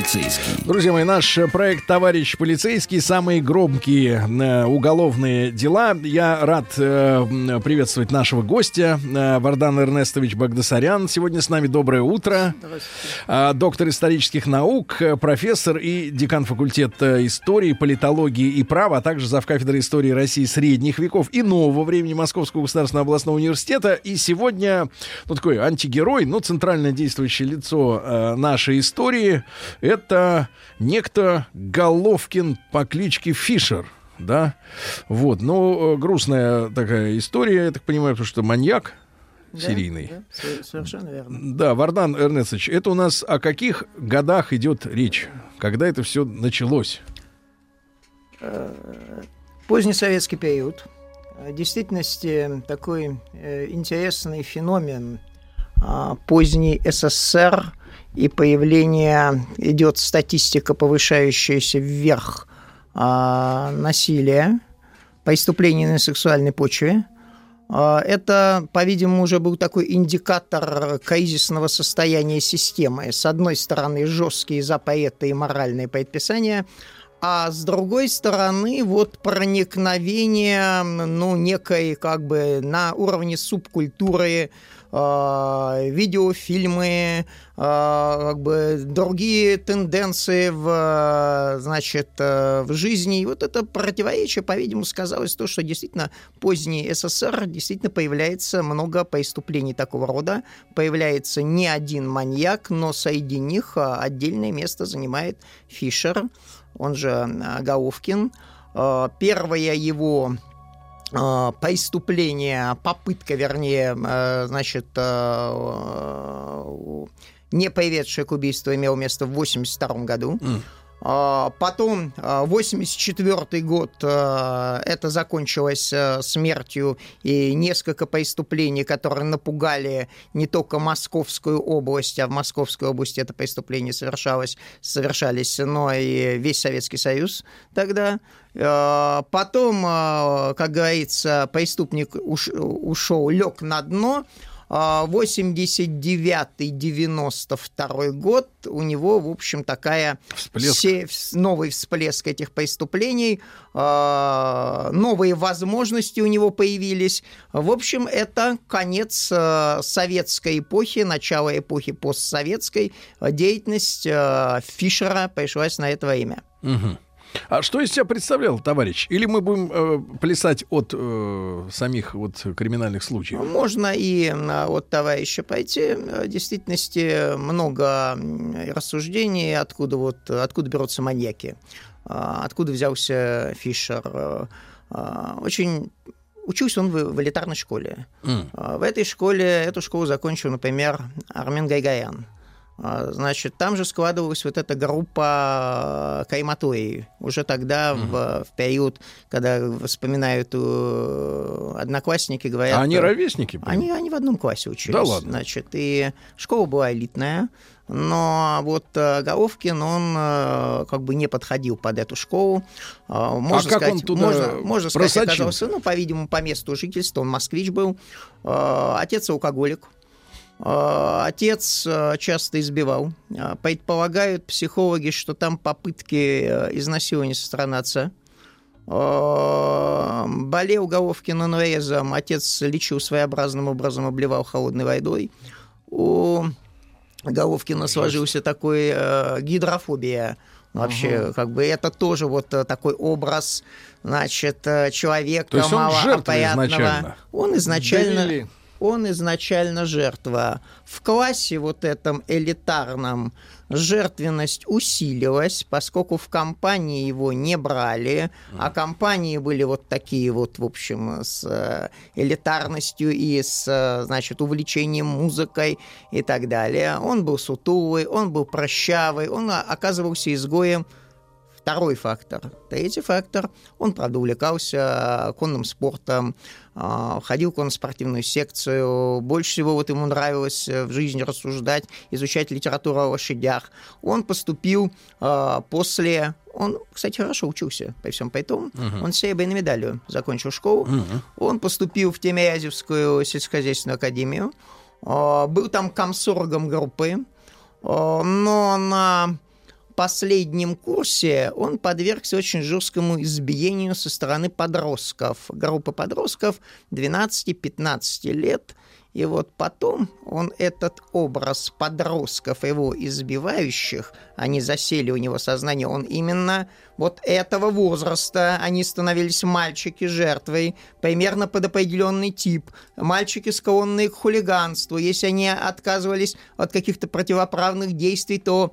полицейский. Друзья мои, наш проект «Товарищ полицейский» самые громкие э, уголовные дела. Я рад э, приветствовать нашего гостя э, Вардан Эрнестович Багдасарян. Сегодня с нами доброе утро. Э, доктор исторических наук, э, профессор и декан факультета истории, политологии и права, а также завкафедры истории России средних веков и нового времени Московского государственного областного университета. И сегодня, ну, такой антигерой, ну, центральное действующее лицо э, нашей истории — это некто Головкин по кличке Фишер. Да, вот, ну, э, грустная такая история, я так понимаю, потому что маньяк, серийный. Да, сов- совершенно верно. Да, Вардан Эрнестович, это у нас о каких годах идет речь? Когда это все началось? Поздний советский период. В действительности такой э, интересный феномен а, поздний СССР и появление, идет статистика, повышающаяся вверх а, насилия, преступлений на сексуальной почве. А, Это, по-видимому, уже был такой индикатор кризисного состояния системы. С одной стороны, жесткие запреты и моральные предписания, а с другой стороны, вот проникновение, ну, некой, как бы, на уровне субкультуры, видеофильмы, э, как бы другие тенденции в, значит, э, в жизни. И вот это противоречие, по-видимому, сказалось то, что действительно поздний СССР действительно появляется много преступлений такого рода, появляется не один маньяк, но среди них э, отдельное место занимает Фишер, он же Головкин. Первое его преступление, попытка, вернее, э, значит, э, не приведшая к убийству, имело место в 1982 году. А, Потом, 1984 год, э, это закончилось смертью и несколько преступлений, которые напугали не только Московскую область, а в Московской области это преступление совершалось, совершались, но и весь Советский Союз тогда. Потом, как говорится, преступник уш- ушел, лег на дно, а, 89-92 год у него, в общем, такая Всплеск. все- вс- новый всплеск этих преступлений, а, новые возможности у него появились. В общем, это конец э, советской эпохи, начало эпохи постсоветской. Деятельность Фишера пришлась на это время. Мгм. А что из себя представлял, товарищ? Или мы будем э, плясать от э, самих вот криминальных случаев? Можно и от товарища пойти. В действительности много рассуждений, откуда, вот, откуда берутся маньяки, а, откуда взялся Фишер. А, а, Очень Учился он в, в элитарной школе. А, В этой школе, эту школу закончил, например, Армен Гайгаян. А, Значит, там же складывалась вот эта группа Кайматории. Уже тогда, в, в период, когда вспоминают э, одноклассники, говорят... А они э, ровесники? были? они, они в одном классе учились. Да ладно? Значит, и школа была элитная, но вот э, Головкин, он э, как бы не подходил под эту школу. А, Можно как сказать, он туда можно, можно сказать, оказался, ну, по-видимому, по месту жительства, он москвич был. Э, Отец алкоголик. Э, Отец э, часто избивал. Э, Предполагают психологи, что там попытки изнасилования со стороны отца. Болел Головкин инвалидом, отец лечил своеобразным образом, обливал холодной водой. У Головкина сложился такой гидрофобия. Вообще, как бы это тоже вот такой образ, значит, человека То есть он малоопрятного. изначально? Он изначально, Довели. Он изначально жертва. В классе вот этом элитарном жертвенность усилилась, поскольку в компании его не брали, а компании были вот такие вот, в общем, с э, элитарностью и с, э, значит, увлечением музыкой и так далее. Он был сутулый, он был прощавый, он оказывался изгоем Второй фактор. Третий фактор. Он, правда, увлекался конным спортом, а, ходил в конно-спортивную секцию. Больше всего вот ему нравилось в жизни рассуждать, изучать литературу о лошадях. Он поступил а, после он, кстати, хорошо учился по всем поэтому. Uh-huh. Он серебряной медалью закончил школу. Uh-huh. Он поступил в Тимирязевскую сельскохозяйственную академию. А, был там комсоргом группы. Но на последнем курсе он подвергся очень жесткому избиению со стороны подростков. Группа подростков 12-15 лет. И вот потом он этот образ подростков, его избивающих, они засели у него сознание, он именно вот этого возраста, они становились мальчики жертвой, примерно под определенный тип, мальчики склонные к хулиганству. Если они отказывались от каких-то противоправных действий, то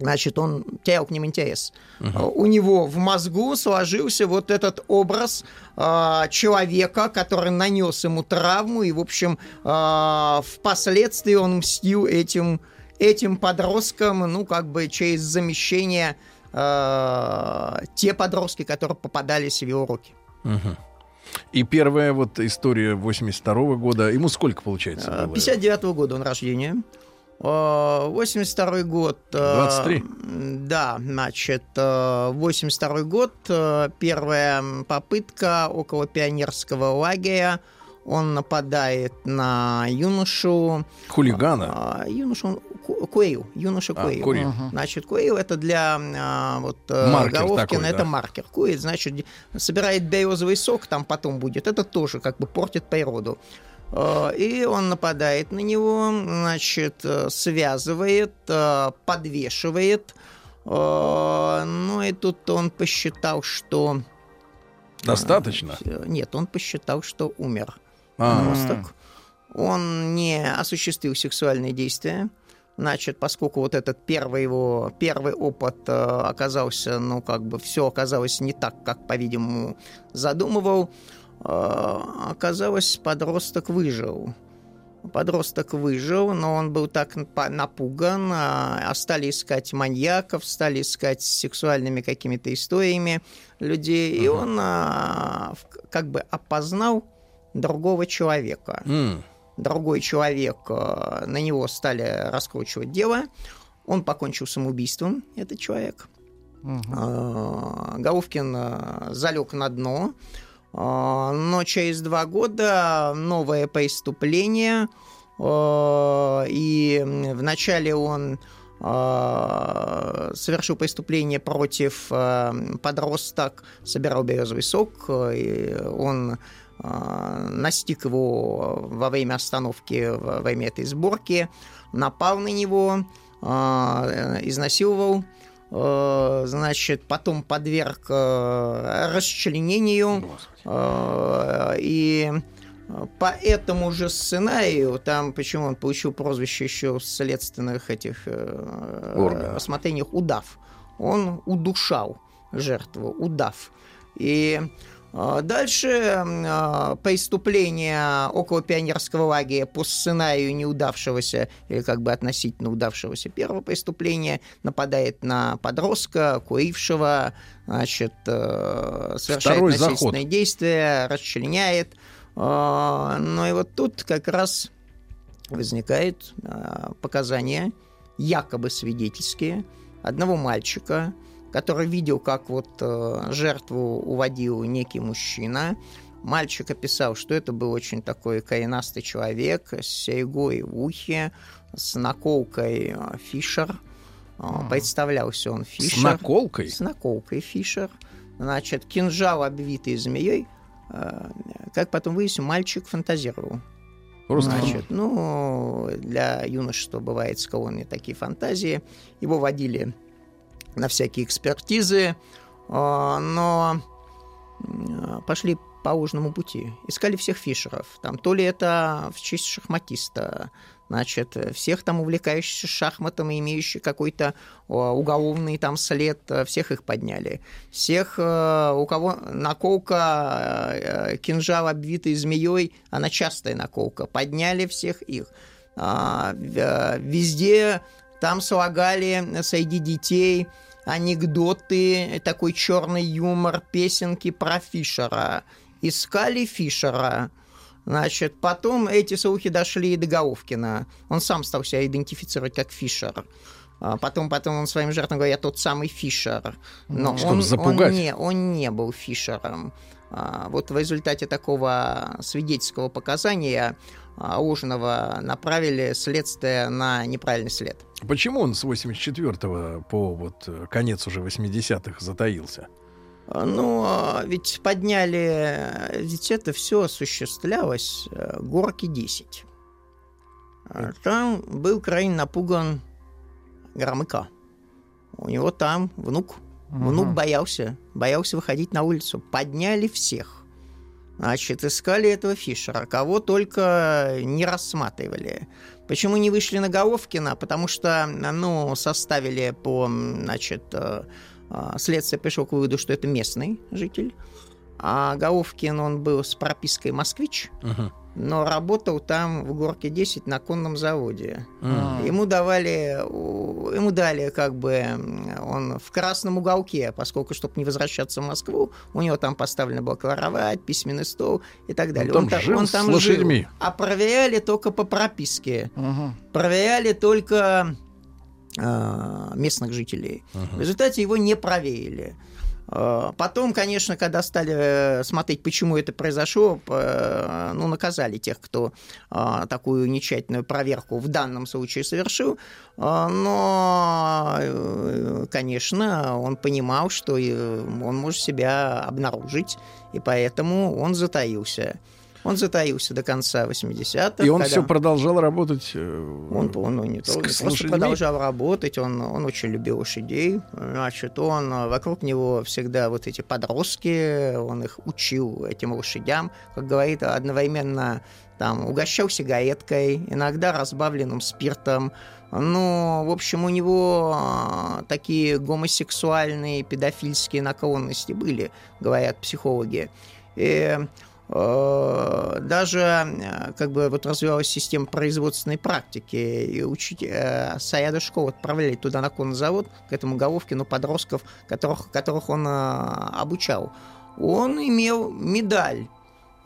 значит, он терял к ним интерес. Uh-huh. У него в мозгу сложился вот этот образ э, человека, который нанес ему травму, и, в общем, э, впоследствии он мстил этим, этим подросткам, ну, как бы через замещение э, те подростки, которые попадались в его руки. Uh-huh. И первая вот история 82 -го года, ему сколько получается? 59 -го года он рождения. 82 год. 23? Э, да, значит, 82 э, год. Э, первая попытка около пионерского лагеря. Он нападает на юношу. Хулигана? Юношу, Куэйл. Юноша а, Куэйл. Значит, Куэйл это для вот, маркер Головкина, такой, это да. маркер. Куэйл, значит, собирает березовый сок, там потом будет. Это тоже как бы портит природу. Э, и он нападает на него, значит, э, связывает, э, подвешивает. Ну и тут он посчитал, что... Достаточно? Нет, он посчитал, что умер. Подросток. Он не осуществил сексуальные действия. Значит, поскольку вот этот первый его первый опыт оказался, ну, как бы все оказалось не так, как, по-видимому, задумывал, Э, оказалось, подросток выжил. Подросток выжил, но он был так напуган, а стали искать маньяков, стали искать сексуальными какими-то историями людей, uh-huh. и он а, как бы опознал другого человека. Mm. Другой человек, а, на него стали раскручивать дело, он покончил самоубийством, этот человек. Uh-huh. Головкин залег на дно, но через два года новое преступление, а, и вначале он а, совершил преступление против подросток, собирал березовый сок, и он настиг его во время остановки, во время этой сборки, напал на него, изнасиловал значит, потом подверг э, расчленению. Э, и по этому же сценарию, там, почему он получил прозвище еще в следственных этих Орган. рассмотрениях «удав», он удушал жертву, удав. И дальше а, преступление около пионерского лагеря по сценарию неудавшегося или как бы относительно удавшегося первого преступления нападает на подростка, курившего, значит, э, совершает Второй насильственные заход. действия, расчленяет. А, ну и вот тут как раз возникает показания якобы свидетельские одного мальчика, который видел, как вот э, жертву уводил некий мужчина. Мальчик описал, что это был очень такой коренастый человек с серьгой в ухе, с наколкой э, Фишер. Mm. Представлялся он Фишер. С наколкой? С наколкой Фишер. Значит, кинжал, обвитый змеей. Э, как потом выяснил, мальчик фантазировал. Просто. Значит, ну, для юношества бывает склонны такие фантазии. Его водили на всякие экспертизы, а, но пошли по ложному пути. Искали всех фишеров. Там то ли это в честь шахматиста, значит, всех там увлекающихся шахматом и имеющих какой-то уголовный там след, всех их подняли. Всех, у кого наколка, кинжал обвитый змеей, она частая наколка, подняли всех их. А, везде там слагали среди детей анекдоты, такой черный юмор, песенки про Фишера. Искали Фишера. Значит, потом эти слухи дошли и до Головкина. Он сам стал себя идентифицировать как Фишер. А Потом, потом он своим жертвам говорит, я тот самый Фишер. Но Чтобы он, запугать. он, не, он не был Фишером. А, Вот в результате такого свидетельского показания а, Ужинова направили следствие на неправильный след. Почему он с 84 по вот конец уже 80-х затаился? А, Ну, ведь подняли, ведь это все осуществлялось э, горки 10. А Там был крайне напуган Громыка. У него там внук. Внук боялся, боялся выходить на улицу. Подняли всех. Значит, искали этого Фишера, кого только не рассматривали. Почему не вышли на Головкина? Потому что, ну, составили по, значит, э, э, следствие пришло к выводу, что это местный житель. А Головкин, он был с пропиской «Москвич», Мгм. Но работал там в Горке 10 на конном заводе. М. Ему давали, ему дали как бы он в красном уголке, поскольку, чтобы не возвращаться в Москву, у него там поставлена была кровать, письменный стол и так далее. там та- жил с лошадьми. А проверяли только по прописке. Проверяли только э, местных жителей. В результате его не проверили. Э, Потом, конечно, когда стали э, смотреть, почему это произошло, э, ну, наказали тех, кто такую нечательную проверку в данном случае совершил. Но, конечно, он понимал, что он может себя обнаружить, и поэтому он затаился. Он затаился до конца 80-х. И он все продолжал работать. э, он, он ну, не, с- не с просто продолжал работать, он, он очень любил лошадей. Значит, он э, вокруг него всегда вот эти подростки, он их учил этим лошадям, как говорит, одновременно там угощал сигареткой, иногда разбавленным спиртом. Ну, в общем, у него э, такие гомосексуальные, педофильские наклонности были, говорят психологи. И даже э, как бы вот развивалась система производственной практики, и учить э, Саяда отправляли туда на конный завод, к этому Головкину подростков, которых, которых он э, обучал. Он имел медаль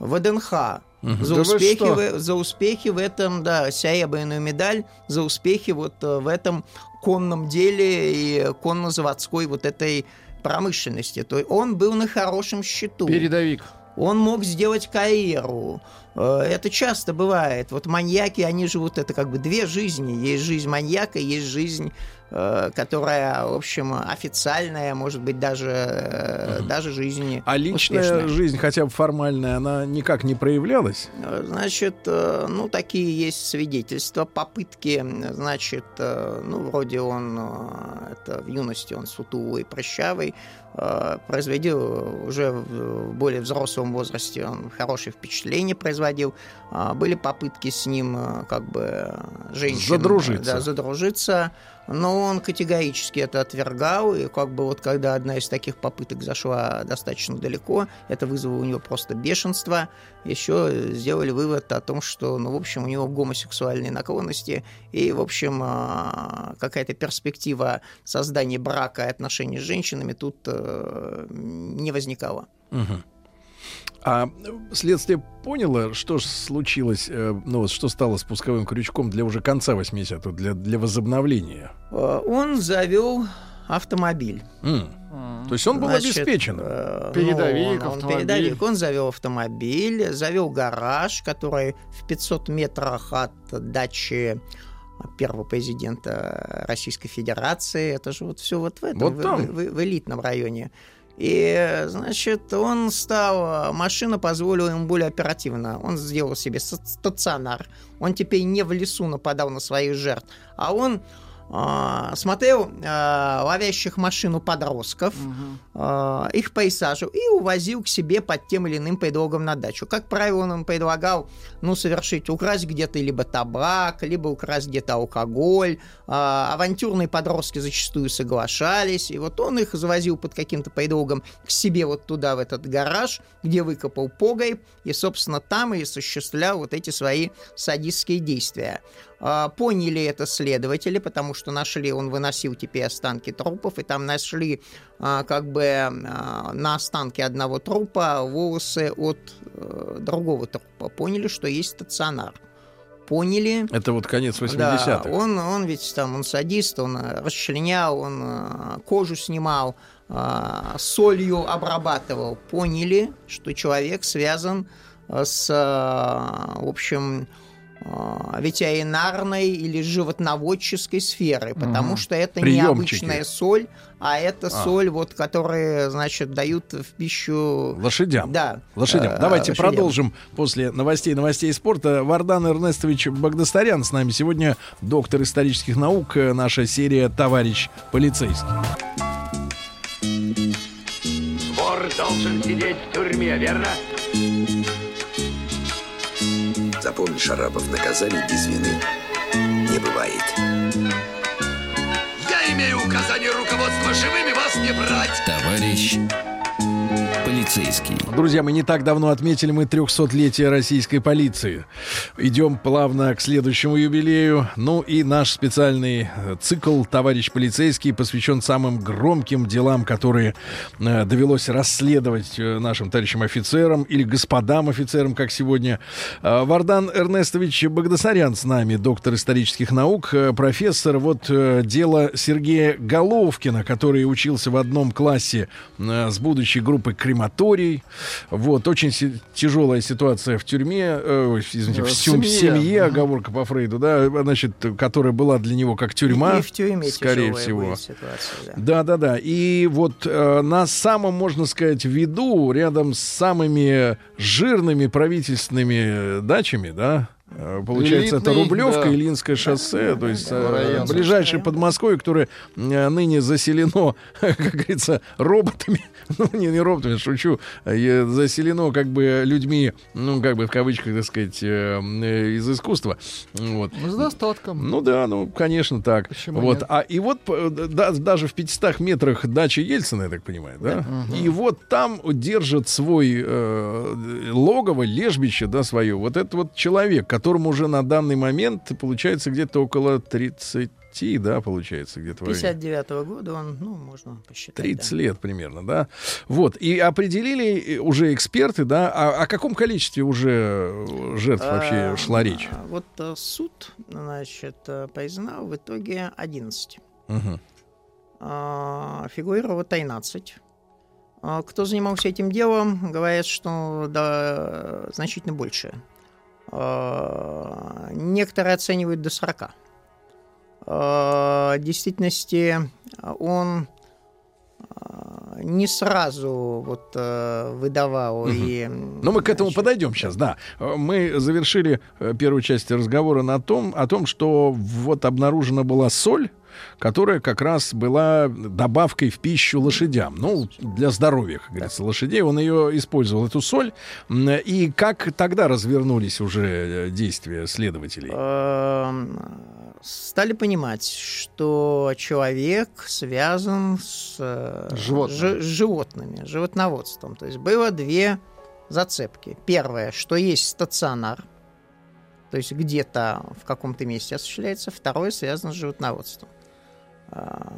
ВДНХ Мгм. за, Да успехи в, за успехи в этом, да, серебряную медаль за успехи вот э, в этом конном деле и конно-заводской вот этой промышленности. То есть он был на хорошем счету. Передовик. Он мог сделать карьеру. Э, Это часто бывает. Вот маньяки, они живут, это как бы две жизни. Есть жизнь маньяка, есть жизнь, которая, в общем, официальная, может быть, даже, э, даже жизнь А личная успешная. жизнь, хотя бы формальная, она никак не проявлялась? Э, Значит, э, ну, такие есть свидетельства, попытки, значит, э, ну, вроде он, э, это в юности он сутулый, прыщавый, э, производил уже в более взрослом возрасте, он хорошее впечатление производил. А, Были попытки с ним, э, как бы, э, женщин... Задружиться. Да, задружиться, но он категорически это отвергал, и как бы вот когда одна из таких попыток зашла достаточно далеко, это вызвало у него просто бешенство, еще сделали вывод о том, что, ну, в общем, у него гомосексуальные наклонности, и, в общем, а, какая-то перспектива создания брака и отношений с женщинами тут э, не возникала. Мгм. А следствие поняло, что ж случилось, э, ну вот что стало спусковым крючком для уже конца 80-х, для, для возобновления? Э, Он завел автомобиль. М. То есть он был Значит, обеспечен. э, Передовик, ну, он, он автомобиль. передовик. Он завел автомобиль, завел гараж, который в 500 метрах от дачи первого президента Российской Федерации. Это же вот все вот в этом, Вот там. в- в- в элитном районе. И, значит, он стал, машина позволила ему более оперативно. Он сделал себе ста- стационар. Он теперь не в лесу нападал на своих жертв, а он а, смотрел а, ловящих машину подростков, а, их присаживал и увозил к себе под тем или иным предлогом на дачу. Как правило, он им предлагал, ну, совершить, украсть где-то либо табак, либо украсть где-то алкоголь. А, авантюрные подростки зачастую соглашались, и вот он их завозил под каким-то предлогом к себе вот туда, в этот гараж, где выкопал погреб, и, собственно, там и осуществлял вот эти свои садистские действия. А, Поняли это следователи, потому что нашли, он выносил теперь останки трупов, и там нашли а, как бы а, на останке одного трупа волосы от э, другого трупа. Поняли, что есть стационар. Поняли, Это вот конец да, 80-х. он, он ведь там, он садист, он э, расчленял, он э, кожу снимал, солью обрабатывал. Поняли, что человек связан с, в общем, ветеринарной или животноводческой сферой, потому Мгм. что это Приемчики. необычная соль, а это А. соль, вот, которая, значит, дают в пищу... Лошадям. Да. Лошадям. э, Давайте лошадям. продолжим после новостей новостей спорта. Вардан Эрнестович Багдасарян с нами сегодня, доктор исторических наук, э, наша серия «Товарищ полицейский». Вор должен сидеть в тюрьме, верно? Запомни, Шарапов, наказаний без вины не бывает. Я имею указание руководства живыми вас не брать. Товарищ полицейский. Друзья, мы не так давно отметили мы 300-летие российской полиции. Идем плавно к следующему юбилею. Ну и наш специальный э, цикл «Товарищ полицейский» посвящен самым громким делам, которые э, довелось расследовать э, нашим товарищам офицерам или господам офицерам, как сегодня. Э, Вардан Эрнестович Багдасарян с нами, доктор исторических наук, профессор. Вот дело Сергея Головкина, который учился в одном классе с будущей группой «Крематорий». Вот, очень си- тяжелая ситуация в тюрьме, э, извините, в, В сем- в семье. семье, оговорка по Фрейду, да, значит, которая была для него как тюрьма, И в тюрьме скорее всего. ситуация, да. Да, да, да. И вот э, на самом, можно сказать, виду, рядом с самыми жирными правительственными э, дачами, да, э, Получается, это Элитный, Рублевка, да. Ильинское шоссе, то есть э, Район. ближайшее под Москвой, которое э, ныне заселено, как говорится, роботами, ну не, не роботами, шучу, э, заселено как бы людьми, ну как бы в кавычках, так сказать, э, э, из искусства. Вот. Ну, с достатком. Ну да, ну, конечно, так. Почему вот. нет? А и вот п- да, даже в 500 метрах дачи Ельцина, я так понимаю, да? И вот там держит свой э, логово, лежбище, да, свое, вот этот вот человек, которому уже на данный момент, получается, где-то около 30, да, получается, где-то в районе. 59 года он, ну, можно посчитать. 30 да. лет примерно, да. Вот. И определили э, уже эксперты, да, о, о каком количестве уже э, жертв вообще А, шла речь? Вот э, суд, значит, признал в итоге 11. Мгм. А, Фигурировало 13. А, Кто занимался этим делом, говорят, что да, значительно больше. А, Некоторые оценивают до 40. В действительности он а, не сразу вот э, выдавал и... Ну, мы к этому значит, подойдем сейчас, да. Э, Мы завершили э, первую часть разговора на том, о том, что вот обнаружена была соль, которая как раз была добавкой в пищу лошадям. Ну, для здоровья, как говорится, лошадей. Он ее использовал, эту соль. И как тогда развернулись уже э, действия следователей? Стали понимать, что человек связан с э, Животными. жи- с животными, животноводством. То есть было две зацепки. Первое, что есть стационар, то есть где-то в каком-то месте осуществляется. Второе, связано с животноводством. А,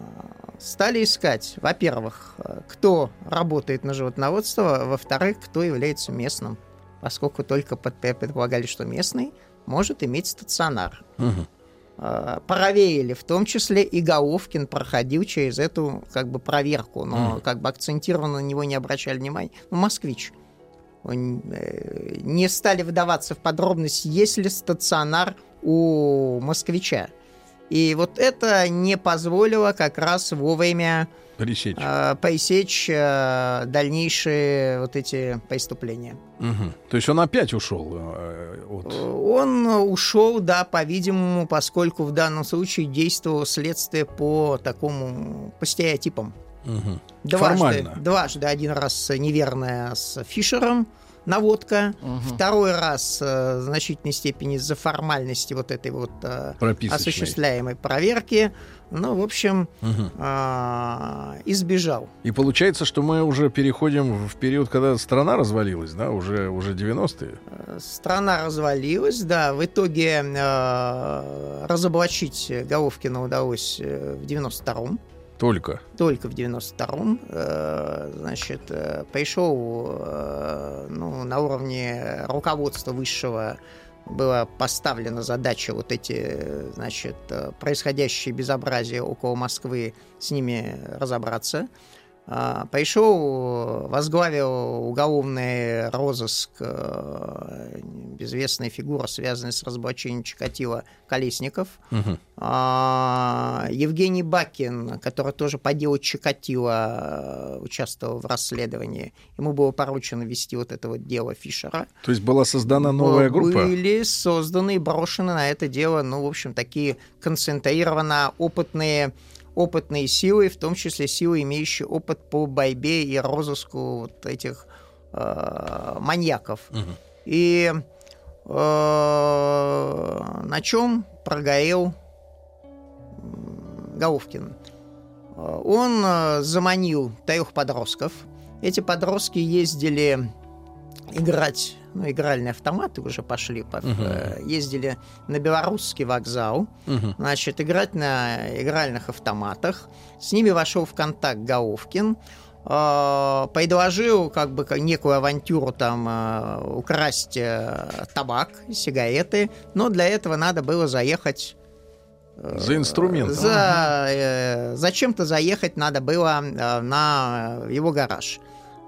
Стали искать, во-первых, кто работает на животноводство, во-вторых, кто является местным, поскольку только предполагали, что местный может иметь стационар. Мгм. Э, проверили, в том числе и Головкин проходил через эту как бы проверку, но Мгм. как бы акцентированно на него не обращали внимания. Ну, москвич. Он, э, не стали выдаваться в подробности, есть ли стационар у москвича. И вот это не позволило как раз вовремя Пресечь. э, пресечь э, дальнейшие вот эти преступления. Мгм. То есть он опять ушел э, от... Он ушел, да, по-видимому, поскольку в данном случае действовало следствие по такому, по стереотипам. Мгм. Дважды, Формально. дважды, один раз неверное с Фишером, наводка. Второй раз э, в значительной степени из-за формальности вот этой вот э, осуществляемой проверки. Ну, в общем, Мгм. а, избежал. И получается, что мы уже переходим в период, когда страна развалилась, да, уже, уже 90-е. Страна развалилась, да. В итоге э, разоблачить Головкина удалось э, в 92-м. Только. Только в 92-м. Э, значит, э, пришел э, ну, на уровне руководства высшего была поставлена задача вот эти, значит, происходящие безобразия около Москвы, с ними разобраться. А, Пришел, возглавил уголовный розыск э, безвестная фигура, связанная с разоблачением Чикатила Колесников. А, Евгений Бакин, который тоже по делу Чикатила э, участвовал в расследовании, ему было поручено вести вот это вот дело Фишера. То есть была создана новая группа? Были созданы и брошены на это дело, ну, в общем, такие концентрированно опытные опытные силы, в том числе силы, имеющие опыт по борьбе и розыску вот этих э, маньяков. Мгм. И э, на чем прогорел Головкин? Э, Он э, заманил трех подростков. Эти подростки ездили играть, ну, игральные автоматы уже пошли, по- Мгм. э, ездили на белорусский вокзал, Мгм. значит, играть на игральных автоматах. С ними вошел в контакт Головкин, э, предложил как бы некую авантюру там э, украсть э, табак, сигареты, но для этого надо было заехать э, За инструментом. За, э, зачем-то заехать надо было э, на его гараж.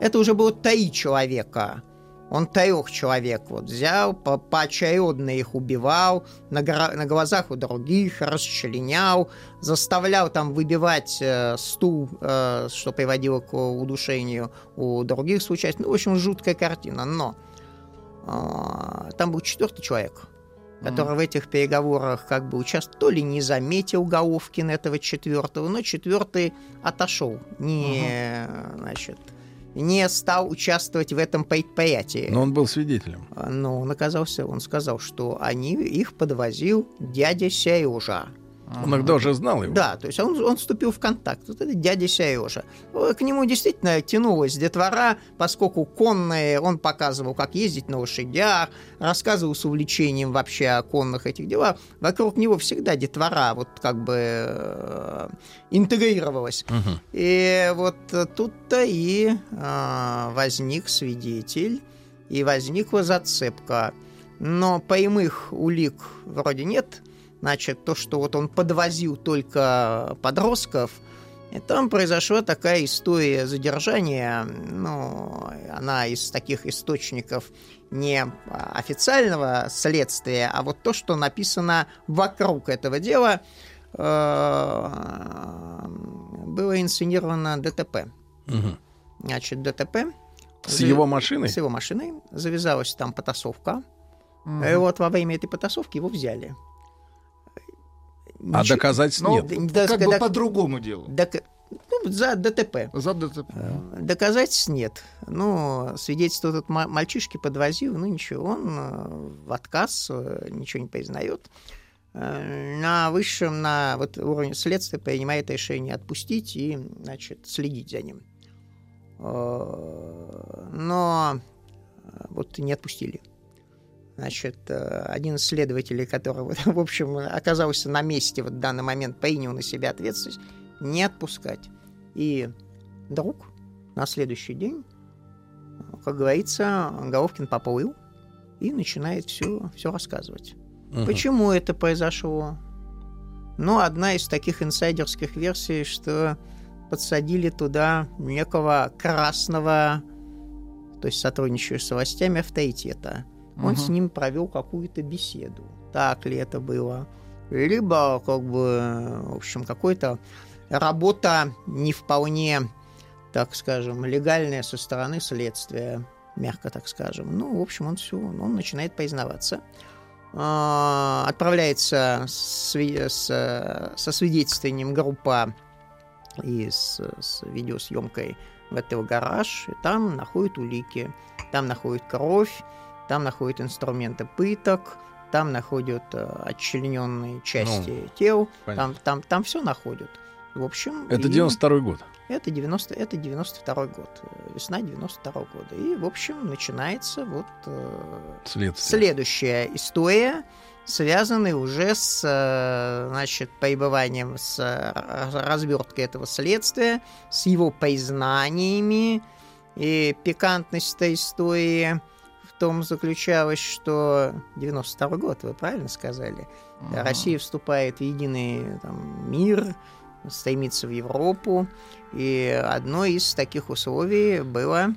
Это уже было три человека. Он трех человек вот взял, по поочередно их убивал, на, на глазах у других, расчленял, заставлял там выбивать э, стул, э, что приводило к удушению у других соучастников. Ну, в общем, жуткая картина. Но а, там был четвертый человек, который в этих переговорах как бы участвовал, то ли не заметил Головкин этого четвертого, но четвертый отошел, не, значит, не стал участвовать в этом предприятии. Но он был свидетелем. Но он оказался, он сказал, что они их подвозил дядя Сережа. Он иногда уже знал его. Да, то есть он, он вступил в контакт. Вот это дядя Сережа. Э, К нему действительно тянулась детвора, поскольку конные, он показывал, как ездить на лошадях, рассказывал с увлечением вообще о конных этих делах. Вокруг него всегда детвора вот как бы э, интегрировалась. Мгм. И вот э, тут-то и а, возник свидетель, и возникла зацепка. Но прямых улик вроде нет. Значит, то, что вот он подвозил только подростков, и там произошла такая история задержания, ну, она из таких источников не официального следствия, а вот то, что написано вокруг этого дела, э, было инсценировано ДТП. Мгм. Значит, ДТП. С его машиной? С его машиной. Завязалась там потасовка. Мгм. И вот во время этой потасовки его взяли. А Ничего- доказательств Ну, нет. Да, как да- бы по другому делу. дока- ну, за ДТП. За ДТП. Доказательств нет. Ну, свидетельство тут ма- мальчишки подвозил, ну ничего, он э, в отказ э, ничего не признает. Э, На высшем, на вот уровне следствия принимает решение отпустить и, значит, следить за ним. Но вот не отпустили. Значит, э, один из следователей, который, в общем, оказался на месте вот в данный момент, принял на себя ответственность, не отпускать. И вдруг на следующий день, как говорится, Головкин поплыл и начинает все, все рассказывать. Мгм. Почему это произошло? Ну, одна из таких инсайдерских версий, что подсадили туда некого красного, то есть сотрудничающего с властями авторитета. Он Мгм. с ним провел какую-то беседу. Так ли это было? Либо, как бы, в общем, какой-то работа не вполне, так скажем, легальная со стороны следствия, мягко так скажем. Ну, в общем, он все, он начинает признаваться. А, Отправляется с, с- со свидетельствованием группа и с, с видеосъемкой в этот гараж, и там находят улики, там находят кровь, там находят инструменты пыток, там находят э, отчлененные части ну, тел, там, там, там все находят. В общем... Это 92 год. Это, 90, это 92 год, э, весна 92 года. И, в общем, начинается вот э, следующая история, связанная уже с, э, значит, пребыванием, с разверткой этого следствия, с его признаниями. И пикантность этой истории том заключалась, что 92 год, вы правильно сказали, uh-huh. Россия вступает в единый там, мир, стремится в Европу. И одно из таких условий было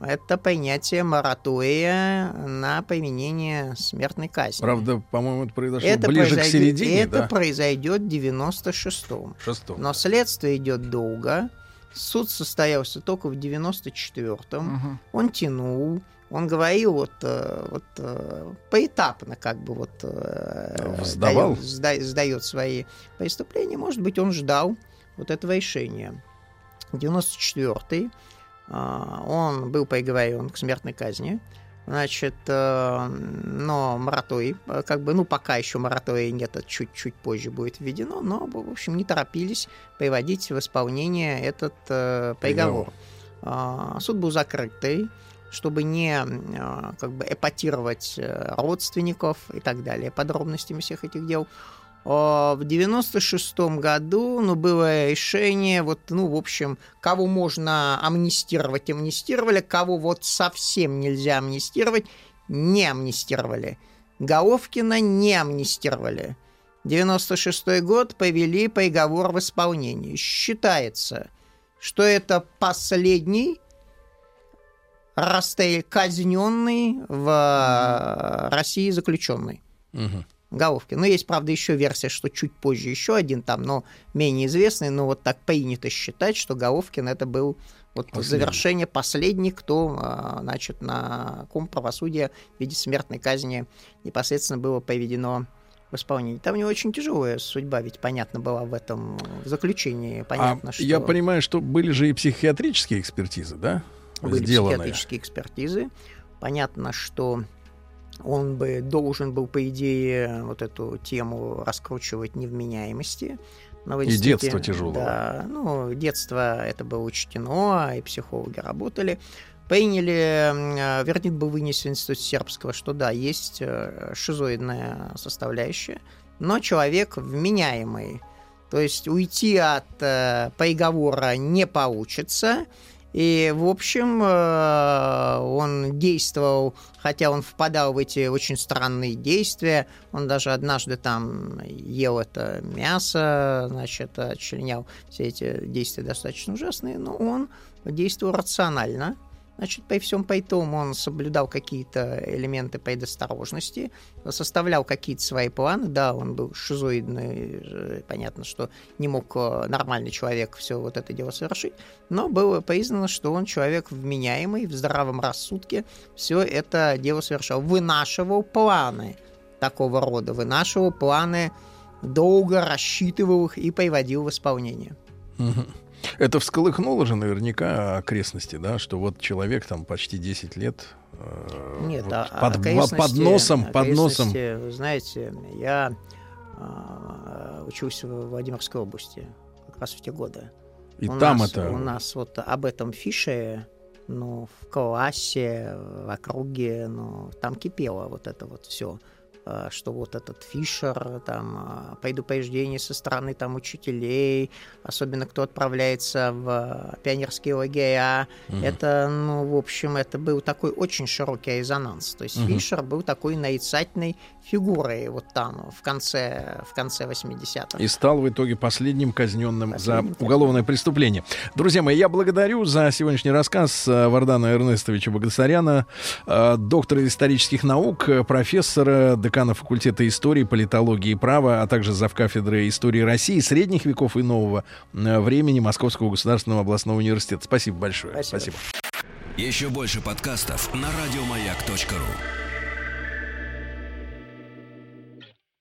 это принятие моратория на применение смертной казни. Правда, по-моему, это произошло это ближе произойдет, к середине, Это да? произойдет в 96-м. Шестом, Но следствие идет долго. Суд состоялся только в 94-м. Угу. Он тянул. Он говорил вот, э, вот э, поэтапно, как бы вот э, Сдавал? Дает, сдает свои преступления. Может быть, он ждал вот этого решения. 94-й он был приговорен к смертной казни. Значит, но мораторий, как бы, ну, пока еще моратория нет, это чуть-чуть позже будет введено, но, в общем, не торопились приводить в исполнение этот приговор. приговор. Суд был закрытый чтобы не а, как бы эпатировать э, родственников и так далее, подробностями всех этих дел. А, в 96 году ну, было решение, вот, ну, в общем, кого можно амнистировать, амнистировали, кого вот совсем нельзя амнистировать, не амнистировали. Головкина не амнистировали. 96 год повели приговор в исполнение. Считается, что это последний расстрель казненный в э, России заключенный. Угу. Головкин. Ну, есть, правда, еще версия, что чуть позже еще один там, но менее известный, но вот так принято считать, что Головкин это был вот Последний. завершение последний, кто, э, значит, на ком правосудие в виде смертной казни непосредственно было поведено в исполнении. Там не очень тяжелая судьба, ведь понятно была в этом заключении. Понятно, а что... Я понимаю, что были же и психиатрические экспертизы, да? Были сделанные. психиатрические экспертизы. Понятно, что он бы должен был, по идее, вот эту тему раскручивать невменяемости. Но и детство тяжелое. Да, ну, детство это было учтено, и психологи работали. Приняли, вердикт был вынесен в Институт Сербского, что да, есть э, шизоидная составляющая, но человек вменяемый. То есть уйти от э, приговора не получится, и, в общем, э, он действовал, хотя он впадал в эти очень странные действия. Он даже однажды там ел это мясо, значит, отчленял все эти действия достаточно ужасные, но он действовал рационально. Значит, при всем при том он соблюдал какие-то элементы предосторожности, составлял какие-то свои планы. Да, он был шизоидный, э, понятно, что не мог э, нормальный человек все вот это дело совершить, но было признано, что он человек вменяемый, в здравом рассудке все это дело совершал. Вынашивал планы такого рода, вынашивал планы, долго рассчитывал их и приводил в исполнение. Угу. Это всколыхнуло же наверняка окрестности, да, что вот человек там почти 10 лет э, Нет, вот а, под, под носом, под носом. Вы знаете, я э, учился в Владимирской области как раз в те годы. И у там нас, это... У нас вот об этом фише, ну, в классе, в округе, ну, там кипело вот это вот все. Э, что вот этот Фишер, там, э, предупреждение со стороны там учителей, особенно кто отправляется в пионерские лагеря, угу. это, ну, в общем, это был такой очень широкий резонанс. То есть угу. Фишер был такой нарицательной фигурой вот там, в конце, в конце 80-х. И стал в итоге последним казненным последним за уголовное преступление. Друзья мои, я благодарю за сегодняшний рассказ э, Вардана Эрнестовича Богдасаряна, доктора исторических наук, профессора, декана факультета истории, политологии и права, а также завкафедры истории России, средних веков и нового э, времени Московского государственного областного университета. Спасибо большое. Спасибо. Спасибо. Еще больше подкастов на радиомаяк.ру